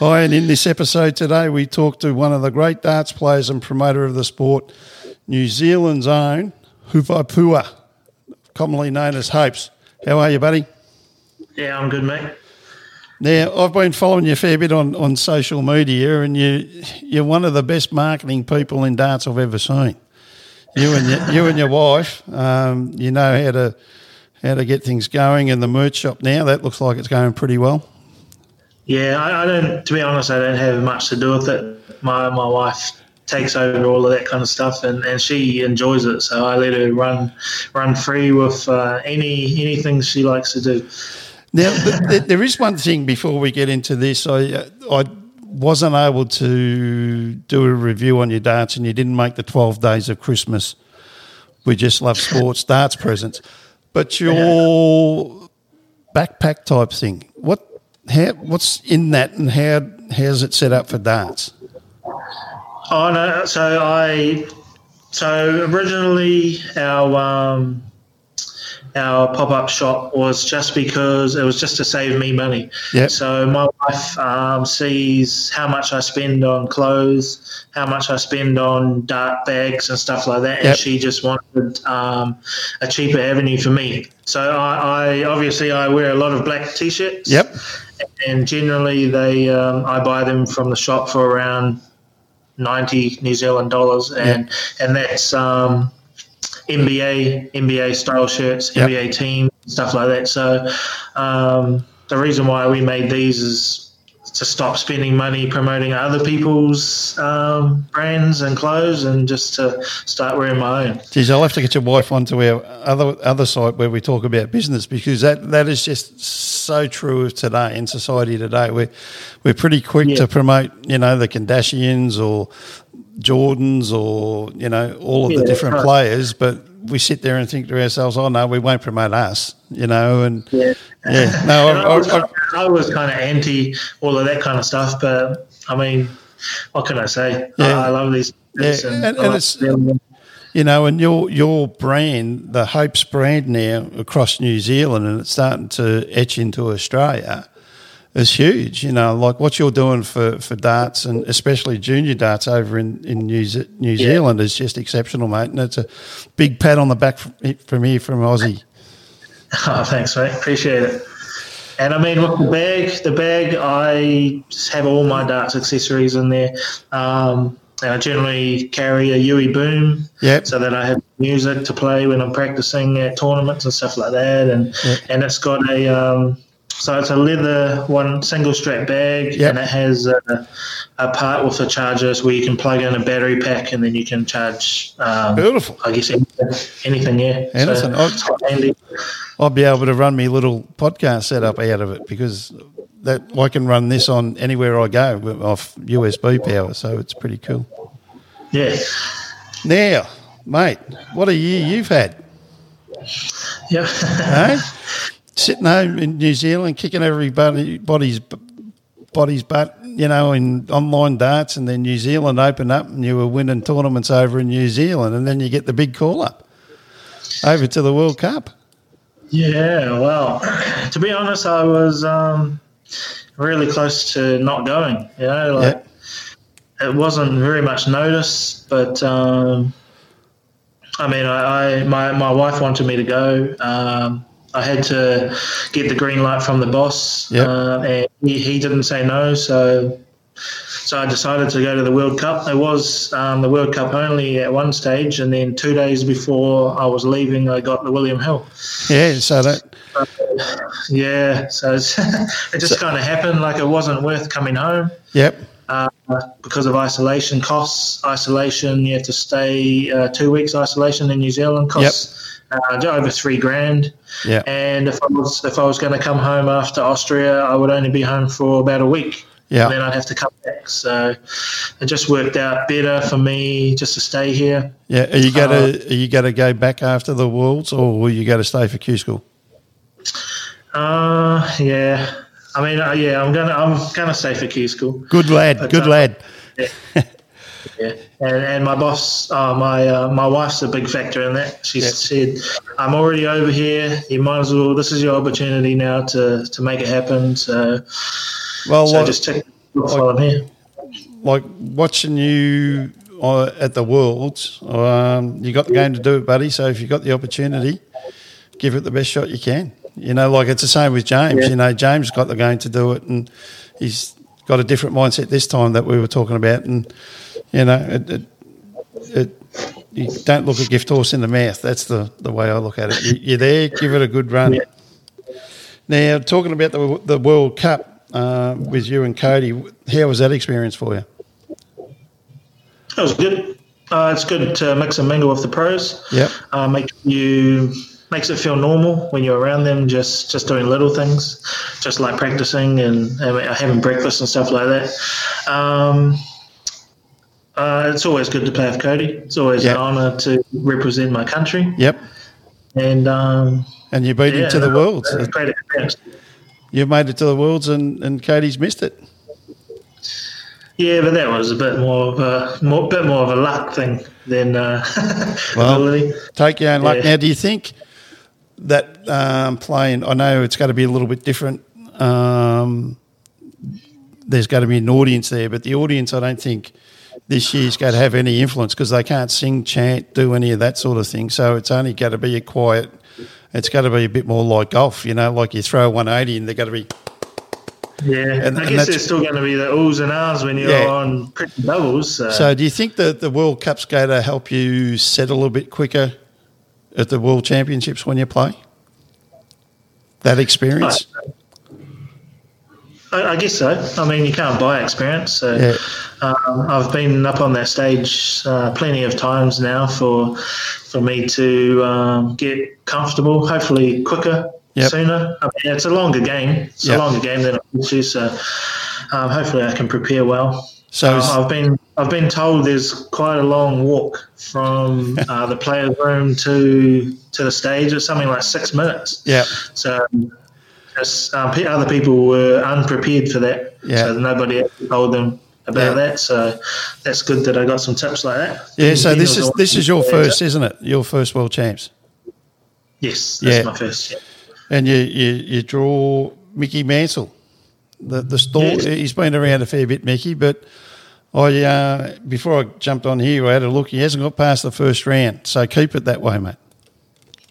Hi, and in this episode today, we talk to one of the great darts players and promoter of the sport, New Zealand's own Haupai Puha, commonly known as Hopes. How are you, buddy? Yeah, I'm good, mate. Now, I've been following you a fair bit on, on social media, and you, you're one of the best marketing people in darts I've ever seen. You and your, you and your wife, um, you know how to how to get things going in the merch shop now. That looks like it's going pretty well. Yeah, I, I don't. To be honest, I don't have much to do with it. My my wife takes over all of that kind of stuff, and, and she enjoys it. So I let her run run free with uh, any anything she likes to do. Now, th- there is one thing before we get into this. I uh, I wasn't able to do a review on your darts, and you didn't make the twelve days of Christmas. We just love sports darts presents, but your backpack type thing. What? How? What's in that, and how? How's it set up for darts? Oh no! So I, so originally our um, our pop up shop was just because it was just to save me money. Yep. So my wife um, sees how much I spend on clothes, how much I spend on dart bags and stuff like that, Yep. and she just wanted um, a cheaper avenue for me. So I, I obviously I wear a lot of black t-shirts. Yep. And generally they um, I buy them from the shop for around ninety New Zealand dollars, and and that's um, NBA NBA style shirts, Yep. NBA team stuff like that. So um, the reason why we made these is to stop spending money promoting other people's um, brands and clothes, and just to start wearing my own. Geez, I'll have to get your wife onto our other other site where we talk about business because that, that is just so true of today in society today. We're we're pretty quick Yeah. to promote, you know, the Kardashians or Jordans or you know all of the Yeah, different right. players, but we sit there and think to ourselves, "Oh no, we won't promote us," you know, and Yeah. yeah, no, And I, I, was, I, I, was kind of anti all of that kind of stuff, but I mean, what can I say? Yeah. I, love these. Yeah, and- I and it's- them. You know, and your your brand, the Hopes brand now across New Zealand, and it's starting to etch into Australia, is huge. You know, like what you're doing for, for darts and especially junior darts over in in New Ze- New Yeah. Zealand is just exceptional, mate. And it's a big pat on the back from, from here from Aussie. Oh, thanks, mate. Appreciate it. And I mean, with the bag, the bag, I just have all my darts accessories in there. Um, and I generally carry a UE Boom Yep. so that I have music to play when I'm practicing at tournaments and stuff like that. And Yep. and it's got a um, so it's a leather one single strap bag, Yep. and it has a, a part with the chargers where you can plug in a battery pack and then you can charge. Um, Beautiful. I guess anything, anything yeah. Anything. So handy. I'll be able to run my little podcast setup out of it because that I can run this on anywhere I go off USB power, so it's pretty cool. Yeah. Now, mate, what a year you've had, Yeah. eh? Sitting home in New Zealand, kicking everybody's body's body's butt, you know, in online darts, and then New Zealand opened up, and you were winning tournaments over in New Zealand, and then you get the big call up over to the World Cup. yeah. Well, to be honest, I was um, really close to not going. You know, like it wasn't very much notice, but um, I mean, I, I my my wife wanted me to go. Um, I had to get the green light from the boss, Yep. uh, and he, he didn't say no. So, so I decided to go to the World Cup. It was um, the World Cup only at one stage, and then two days before I was leaving, I got the William Hill. Yeah, so that Yeah, so it's, it just kind of happened. Like it wasn't worth coming home yep, uh, because of isolation costs. Isolation, you have to stay uh, two weeks isolation in New Zealand costs uh, over three grand. yeah. And if I was if I was going to come home after Austria, I would only be home for about a week. Yeah. And then I'd have to come back. So it just worked out better for me just to stay here. Yeah, are you going to are you to go back after the Worlds, or will you go to stay for Q School? Uh, yeah. I mean, uh, yeah, I'm gonna I'm gonna stay for Q school. Good lad, But, good uh, lad. Yeah, and, and my boss, uh, my uh, my wife's a big factor in that. She Yeah. said, "I'm already over here. You might as well. This is your opportunity now to to make it happen." So, Well, so like, just take like I'm here. like watching you uh, at the Worlds, um, you got the game to do it, buddy. So if you got the opportunity, give it the best shot you can. You know, like it's the same with James. Yeah. You know, James got the game to do it, and he's got a different mindset this time that we were talking about. And you know, it, it, it you don't look a gift horse in the mouth. That's the, the way I look at it. You, you're there, give it a good run. Yeah. Now, talking about the the World Cup uh, with you and Cody, how was that experience for you? That was good. Uh, it's good to mix and mingle with the pros. Yeah. Uh, make you makes it feel normal when you're around them, just just doing little things, just like practicing and, and having breakfast and stuff like that. Um, uh, it's always good to play with Cody. It's always Yep. an honour to represent my country, Yep. and um, And you beat yeah, him to the no, Worlds. it's a great experience. You've made it to the Worlds, and, and Cody's missed it. Yeah, but that was a bit more of a more, bit more of a luck thing than uh, Well, ability. Take your own luck. Yeah. Now, do you think that um, playing? I know it's going to be a little bit different. Um, there's going to be an audience there, but the audience, I don't think this year's going to have any influence because they can't sing, chant, do any of that sort of thing. So it's only going to be a quiet. It's going to be a bit more like golf, you know, like you throw a 180 and they're going to be Yeah, And- I guess there's still going to be the oohs and ahs when you're Yeah. on pretty doubles. So. So, do you think that the World Cup's going to help you settle a bit quicker at the World Championships when you play? That experience? I, I guess so. I mean, you can't buy experience. So Yeah. um, I've been up on that stage uh, plenty of times now for for me to um, get comfortable. Hopefully, quicker, Yep. sooner. I mean, it's a longer game. It's Yep. a longer game than I'm used to. So um, hopefully, I can prepare well. So, Uh, I've been I've been told there's quite a long walk from uh, the players' room to to the stage. It's something like six minutes. yeah, So just, um, other people were unprepared for that. Yeah. So nobody told them about Yeah. that. So that's good that I got some tips like that. yeah. So this is this is your first, isn't it? Your first World Champs, Yes, that's Yeah. my first. Yeah. and you you, you draw Mickey Mansell, the the store. Yes. He's been around a fair bit, Mickey, but. I uh, before I jumped on here, I had a look. He hasn't got past the first round, so keep it that way, mate.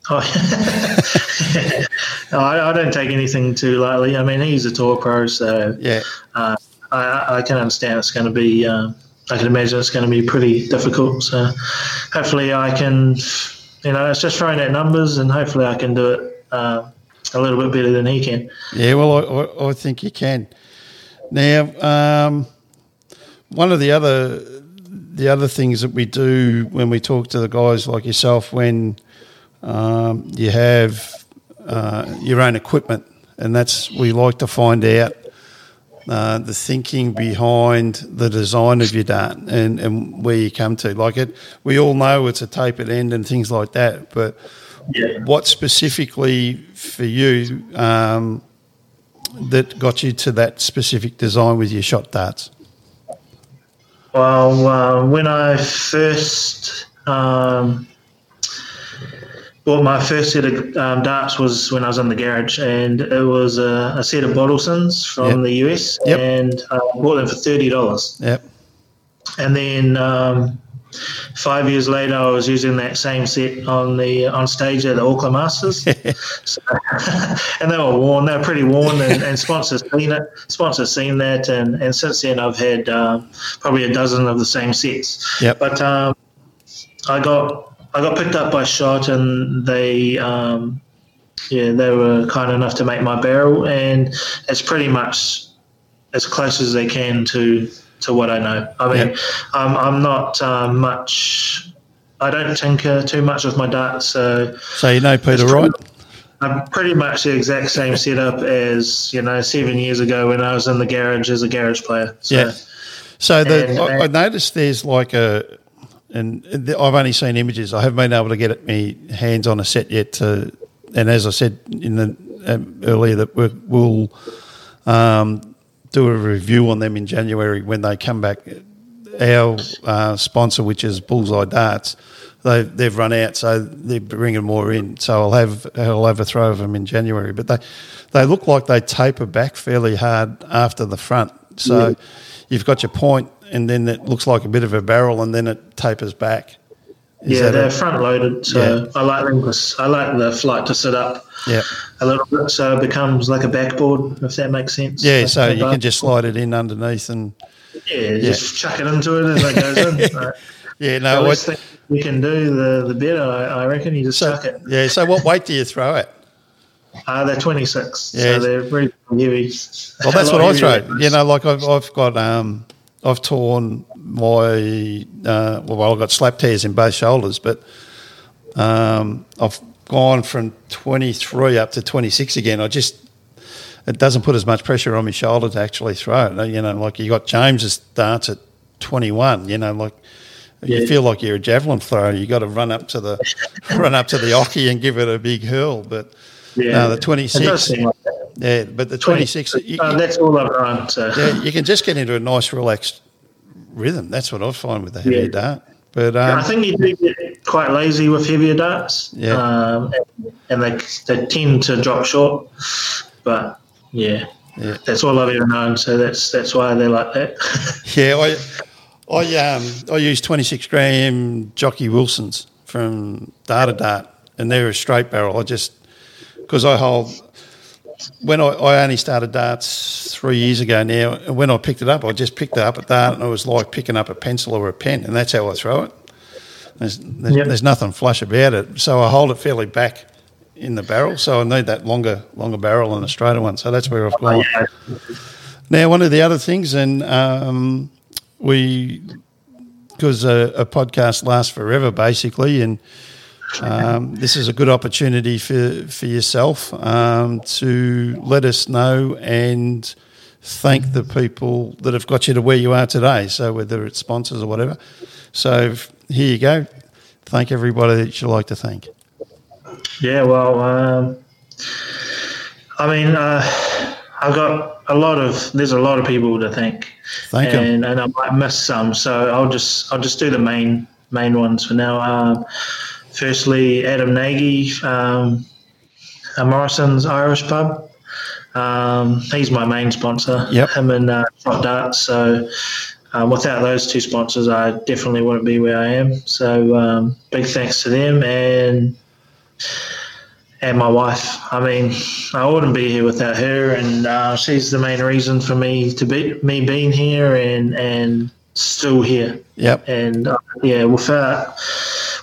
Oh, no, I, I don't take anything too lightly. I mean, he's a tour pro, so Yeah, uh, I, I can understand it's going to be. Um, I can imagine it's going to be pretty difficult. So hopefully, I can. You know, it's just throwing out numbers, and hopefully, I can do it uh, a little bit better than he can. Yeah, well, I, I, I think you can. Now, um, one of the other the other things that we do when we talk to the guys like yourself, when um, you have uh, your own equipment, and that's we like to find out uh, the thinking behind the design of your dart and, and where you come to. Like it, we all know it's a tapered end and things like that, but Yeah. what specifically for you um, that got you to that specific design with your shot darts? Well, uh, when I first um, bought my first set of um, darts was when I was in the garage, and it was a, a set of Bottelsens from Yep. the US, Yep. and I bought them for thirty dollars. Yep. And then um, five years later, I was using that same set on the on stage at the Auckland Masters, so, and they were worn. They were pretty worn, and, and sponsors seen it. Sponsors seen that, and, and since then I've had um, probably a dozen of the same sets. Yep. But um, I got I got picked up by Shot, and they um, yeah they were kind enough to make my barrel, and it's pretty much as close as they can to to what I know. I mean, Yep. I'm I'm not uh, much. I don't tinker too much with my darts, so So you know Peter Wright? I'm pretty much the exact same setup as you know seven years ago when I was in the garage as a garage player. So, Yeah. So the, And- I, I noticed there's like a, and the, I've only seen images. I haven't been able to get it, me hands on a set yet. To, and as I said in the um, earlier, that we're, we'll um, do a review on them in January when they come back. Our uh, sponsor, which is Bullseye Darts, they they've run out, so they're bringing more in. So I'll have I'll have a throw of them in January. But they they look like they taper back fairly hard after the front. So you've got your point, and then it looks like a bit of a barrel, and then it tapers back. Is yeah, they're front loaded, so yeah. I like them I like the flight to sit up yeah. a little bit, so it becomes like a backboard, if that makes sense. Yeah, so you can just slide it in underneath and yeah, yeah. just chuck it into it as it goes in. Right. Yeah, no, the less thing you can do, the the better. I, I reckon you just so, chuck it. Yeah. So what weight do you throw it? Uh, they're 26, yeah. so they're really heavy. Well, that's what I throw. You know, like I've, I've got, um, I've torn my, uh, well, I've got slap tears in both shoulders, but um, I've gone from 23 up to 26 again. I just, it doesn't put as much pressure on my shoulder to actually throw it. You know, like you got James's starts at 21, you know, like yeah. you feel like you're a javelin thrower. You got to run up to the run up to the oche and give it a big hurl. But yeah, no, the 26. Like yeah, but the 26. 20, you, uh, that's all I've run. So. Yeah, you can just get into a nice, relaxed rhythm. That's what I find with the heavier yeah. dart. But um, I think you do get quite lazy with heavier darts. Yeah. Um, and, they, they tend to drop short. But yeah. Yeah. That's all I've ever known, so that's that's why they're like that. yeah, I I um I use twenty six gram Jockey Wilsons from Data Dart, and they're a straight barrel. I just because I hold when I, I, only started darts three years ago now, and when I picked it up, I just picked it up a dart, and it was like picking up a pencil or a pen, and that's how I throw it. There's, there's, yep. there's nothing flush about it, so I hold it fairly back in the barrel, so I need that longer longer barrel and a straighter one. So that's where I've gone. Now, one of the other things, and um, we because a, a podcast lasts forever, basically, and um, this is a good opportunity for, for yourself um, to let us know and thank the people that have got you to where you are today. So, whether it's sponsors or whatever. So, here you go. Thank everybody that you'd like to thank. Yeah, well, um, I mean, uh, I've got a lot of there's a lot of people to thank, thank and, and I might miss some, so I'll just I'll just do the main main ones for now. Um, firstly, Adam Nagy, um, Morrison's Irish Pub. Um, he's my main sponsor. Yep. Him and uh, Trot Darts. So um, without those two sponsors, I definitely wouldn't be where I am. So um, big thanks to them and and my wife. I mean, I wouldn't be here without her, and uh, she's the main reason for me to be me being here and and still here. Yep. And uh, yeah, without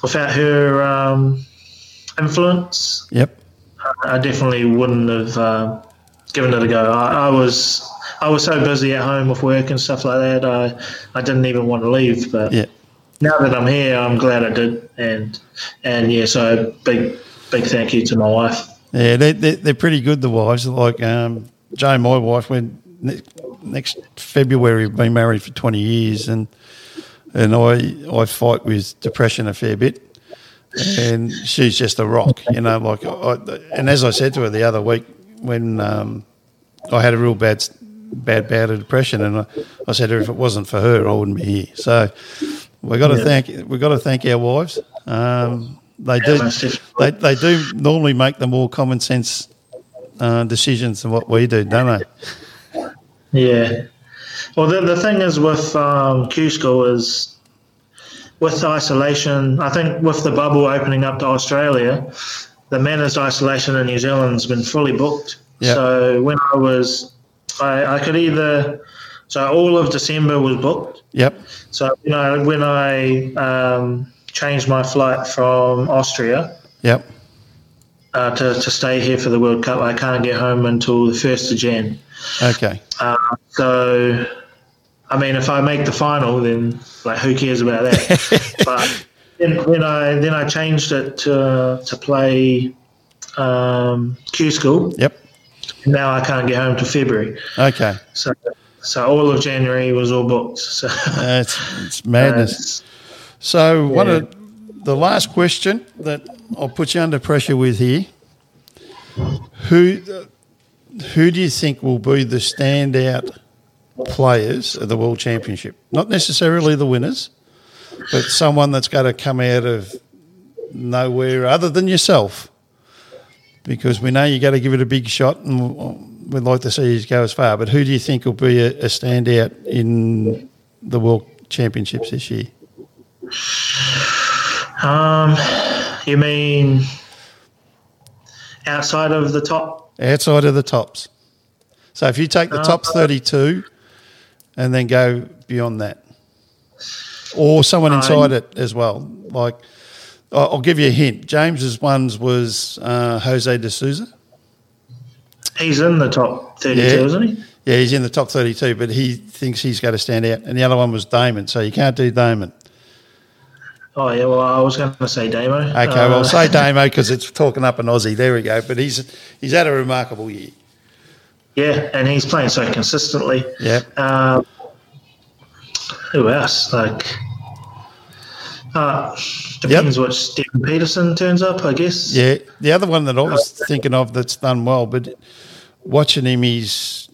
without her um, influence, yep, I definitely wouldn't have uh, given it a go. I, I, was I was so busy at home with work and stuff like that. I I didn't even want to leave. But yeah. now that I'm here, I'm glad I did. And and yeah, so big big thank you to my wife. Yeah, they, they they're pretty good. The wives like um, Jane, my wife, went next February. We've been married for twenty years, and and I I fight with depression a fair bit. And she's just a rock, you know. Like, I, and as I said to her the other week when um, I had a real bad bad bout of depression, and I, I said to her, if it wasn't for her, I wouldn't be here. So we got to yeah. thank we got to thank our wives. Um, they do they, they do normally make the more common sense uh, decisions than what we do, don't they? Yeah. Well, the, the thing is with um, Q School is with isolation. I think with the bubble opening up to Australia, the managed isolation in New Zealand has been fully booked. Yep. So when I was, I, I could either, so all of December was booked. Yep. So you know when I um, changed my flight from Austria. Yep. Uh, to, to stay here for the World Cup, I can't get home until the first of Jan. Okay. Uh, so I mean, if I make the final, then like who cares about that? but then, then, I then I changed it to to play um, Q School. Yep. Now I can't get home to February. Okay. So so all of January was all booked. So uh, it's, it's madness. Uh, so yeah. one of the last question that I'll put you under pressure with here. Who who do you think will be the standout players of the World Championship. Not necessarily the winners, but someone that's going to come out of nowhere other than yourself. Because we know you got to give it a big shot, and we'd like to see you go as far. But who do you think will be a, a standout in the World Championships this year? Um, you mean outside of the top? Outside of the tops. So if you take the top Uh, 32 and then go beyond that, or someone Uh, inside it as well. Like, I'll give you a hint. James's ones was uh, Jose de Sousa. He's in the top 32, Yeah. isn't he? Yeah, he's in the top 32, but he thinks he's going to stand out. And the other one was Damon, so you can't do Damon. Oh, yeah, well, I was going to say Damo. Okay, Uh, well, say Damo because it's talking up an Aussie. There we go. But he's he's had a remarkable year. Yeah, and he's playing so consistently. Yeah. Uh, who else? Like, uh, depends what Stephen Peterson turns up, I guess. Yeah, the other one that I was thinking of that's done well, but watching him, he's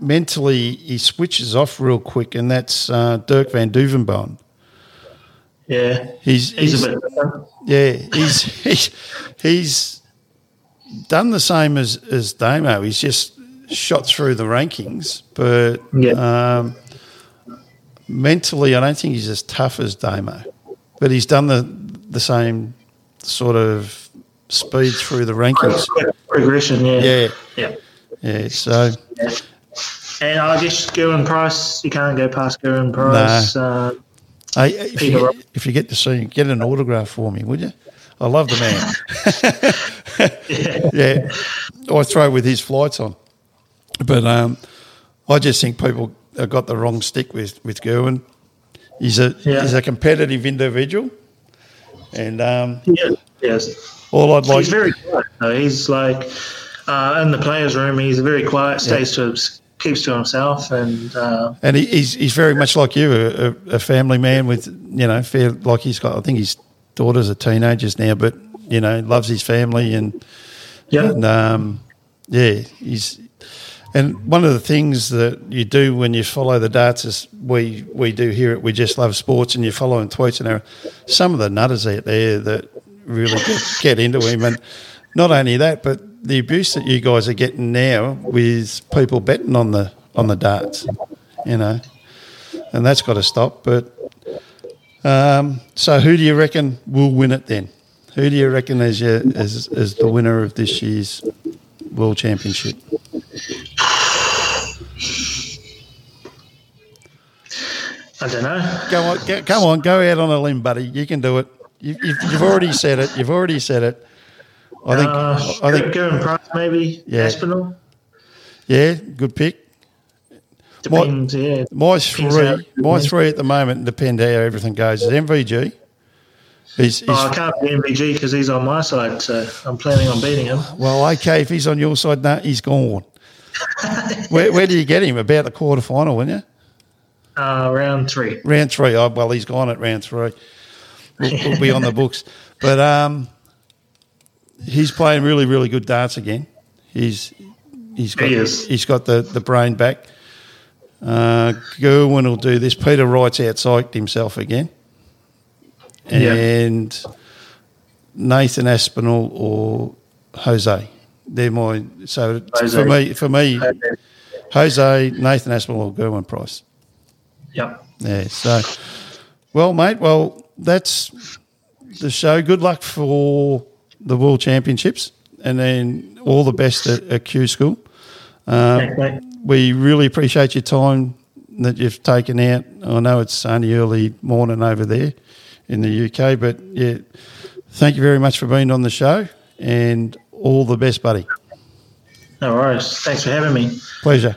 mentally he switches off real quick, and that's uh, Dirk van Duijvenbode. Yeah. He's, He's, he's a bit yeah, he's he's he's done the same as as Damo. He's just shot through the rankings, but Yeah. um, mentally, I don't think he's as tough as Damo. But he's done the the same sort of speed through the rankings. Progression, yeah. Yeah, Yeah. yeah. So And I guess Gerwyn Price, you can't go past Gerwyn Price. Uh, hey, if you, get, if you get to see him, get an autograph for me, would you? I love the man. yeah, I throw with his flights on. But um, I just think people have got the wrong stick with with Gerwyn. He's a Yeah. he's a competitive individual, and um, yeah, yes. all I'd like he's very quiet. Though. He's like uh, in the players' room. He's very quiet. Stays to keeps to himself, and uh, And he, he's he's very much like you, a, a, family man with you know fair like he's got. I think his daughters are teenagers now, but you know loves his family and yeah, and um, yeah, he's. And one of the things that you do when you follow the darts is we we do here at We Just Love Sports, and you're following tweets, and there are some of the nutters out there that really get, get into him. And not only that, but the abuse that you guys are getting now with people betting on the on the darts, you know, and that's got to stop. But um, so, who do you reckon will win it then? Who do you reckon is your, as as the winner of this year's World Championship? I don't know. Go on, go, come on, go out on a limb, buddy. You can do it. You, you've, you've already said it. You've already said it. I think. Uh, I think. Gerwyn Price maybe. Yeah. Aspinall. Yeah, good pick. Depends. yeah. My Depends three, my three at the moment depend how everything goes. Is MVG. He's, he's Oh, I can't be MVG because he's on my side, so I'm planning on beating him. well, okay. If he's on your side, no, he's gone. where, where do you get him? About the quarter final, wouldn't you? Uh, round three. Round three. Oh, well, he's gone at round three. We'll, we'll be on the books. But um, he's playing really, really good darts again. He's he's got He he's got the, the brain back. Uh, Gerwyn will do this. Peter Wright's outpsyched himself again, and Nathan Aspinall or Jose. They're my so Jose. for me for me Jose Nathan Aspinall or Gerwyn Price. Yep. Yeah. So, well, mate. Well, that's the show. Good luck for the World Championships, and then all the best at, at Q School. Um, Thanks. We really appreciate your time that you've taken out. I know it's only early morning over there in the UK, but yeah, thank you very much for being on the show, and all the best, buddy. No worries. Thanks for having me. Pleasure.